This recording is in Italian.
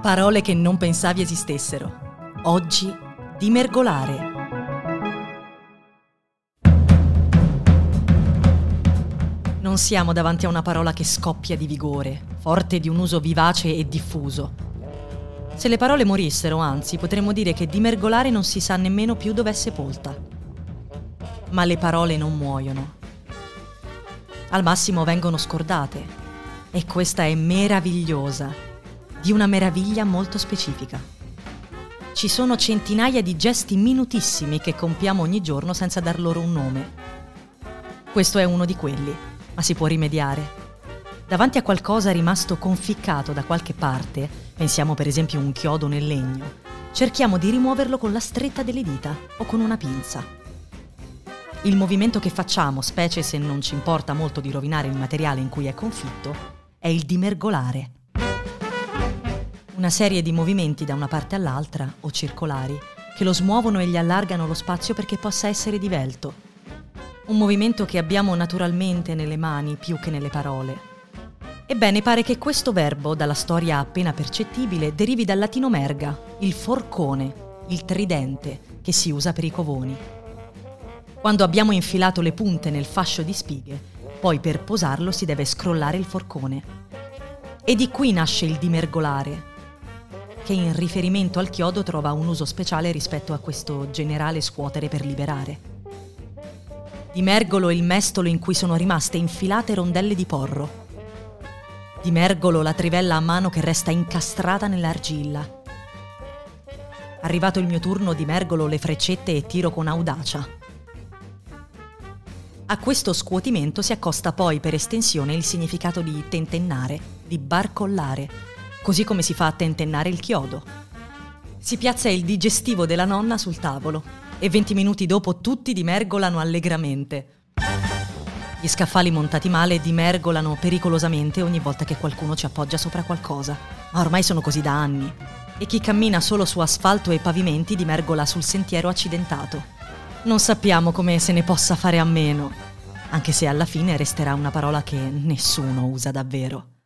parole che non pensavi esistessero. Oggi dimergolare. Non siamo davanti a una parola che scoppia di vigore, forte di un uso vivace e diffuso. Se le parole morissero, anzi, potremmo dire che dimergolare non si sa nemmeno più dove è sepolta. Ma le parole non muoiono. Al massimo vengono scordate. E questa è meravigliosa, di una meraviglia molto specifica. Ci sono centinaia di gesti minutissimi che compiamo ogni giorno senza dar loro un nome. Questo è uno di quelli, ma si può rimediare. Davanti a qualcosa rimasto conficcato da qualche parte, pensiamo per esempio a un chiodo nel legno, cerchiamo di rimuoverlo con la stretta delle dita o con una pinza. Il movimento che facciamo, specie se non ci importa molto di rovinare il materiale in cui è confitto, è il dimergolare. Una serie di movimenti da una parte all'altra, o circolari, che lo smuovono e gli allargano lo spazio perché possa essere divelto. Un movimento che abbiamo naturalmente nelle mani più che nelle parole. Ebbene, pare che questo verbo, dalla storia appena percettibile, derivi dal latino merga, il forcone, il tridente, che si usa per i covoni. Quando abbiamo infilato le punte nel fascio di spighe, poi per posarlo si deve scrollare il forcone. E di qui nasce il dimergolare, che in riferimento al chiodo trova un uso speciale rispetto a questo generale scuotere per liberare. Dimergolo il mestolo in cui sono rimaste infilate rondelle di porro. Dimergolo la trivella a mano che resta incastrata nell'argilla. Arrivato il mio turno, dimergolo le freccette e tiro con audacia. A questo scuotimento si accosta poi per estensione il significato di tentennare, di barcollare, così come si fa a tentennare il chiodo. Si piazza il digestivo della nonna sul tavolo e 20 minuti dopo tutti dimergolano allegramente. Gli scaffali montati male dimergolano pericolosamente ogni volta che qualcuno ci appoggia sopra qualcosa, ma ormai sono così da anni. E chi cammina solo su asfalto e pavimenti dimergola sul sentiero accidentato. Non sappiamo come se ne possa fare a meno, anche se alla fine resterà una parola che nessuno usa davvero.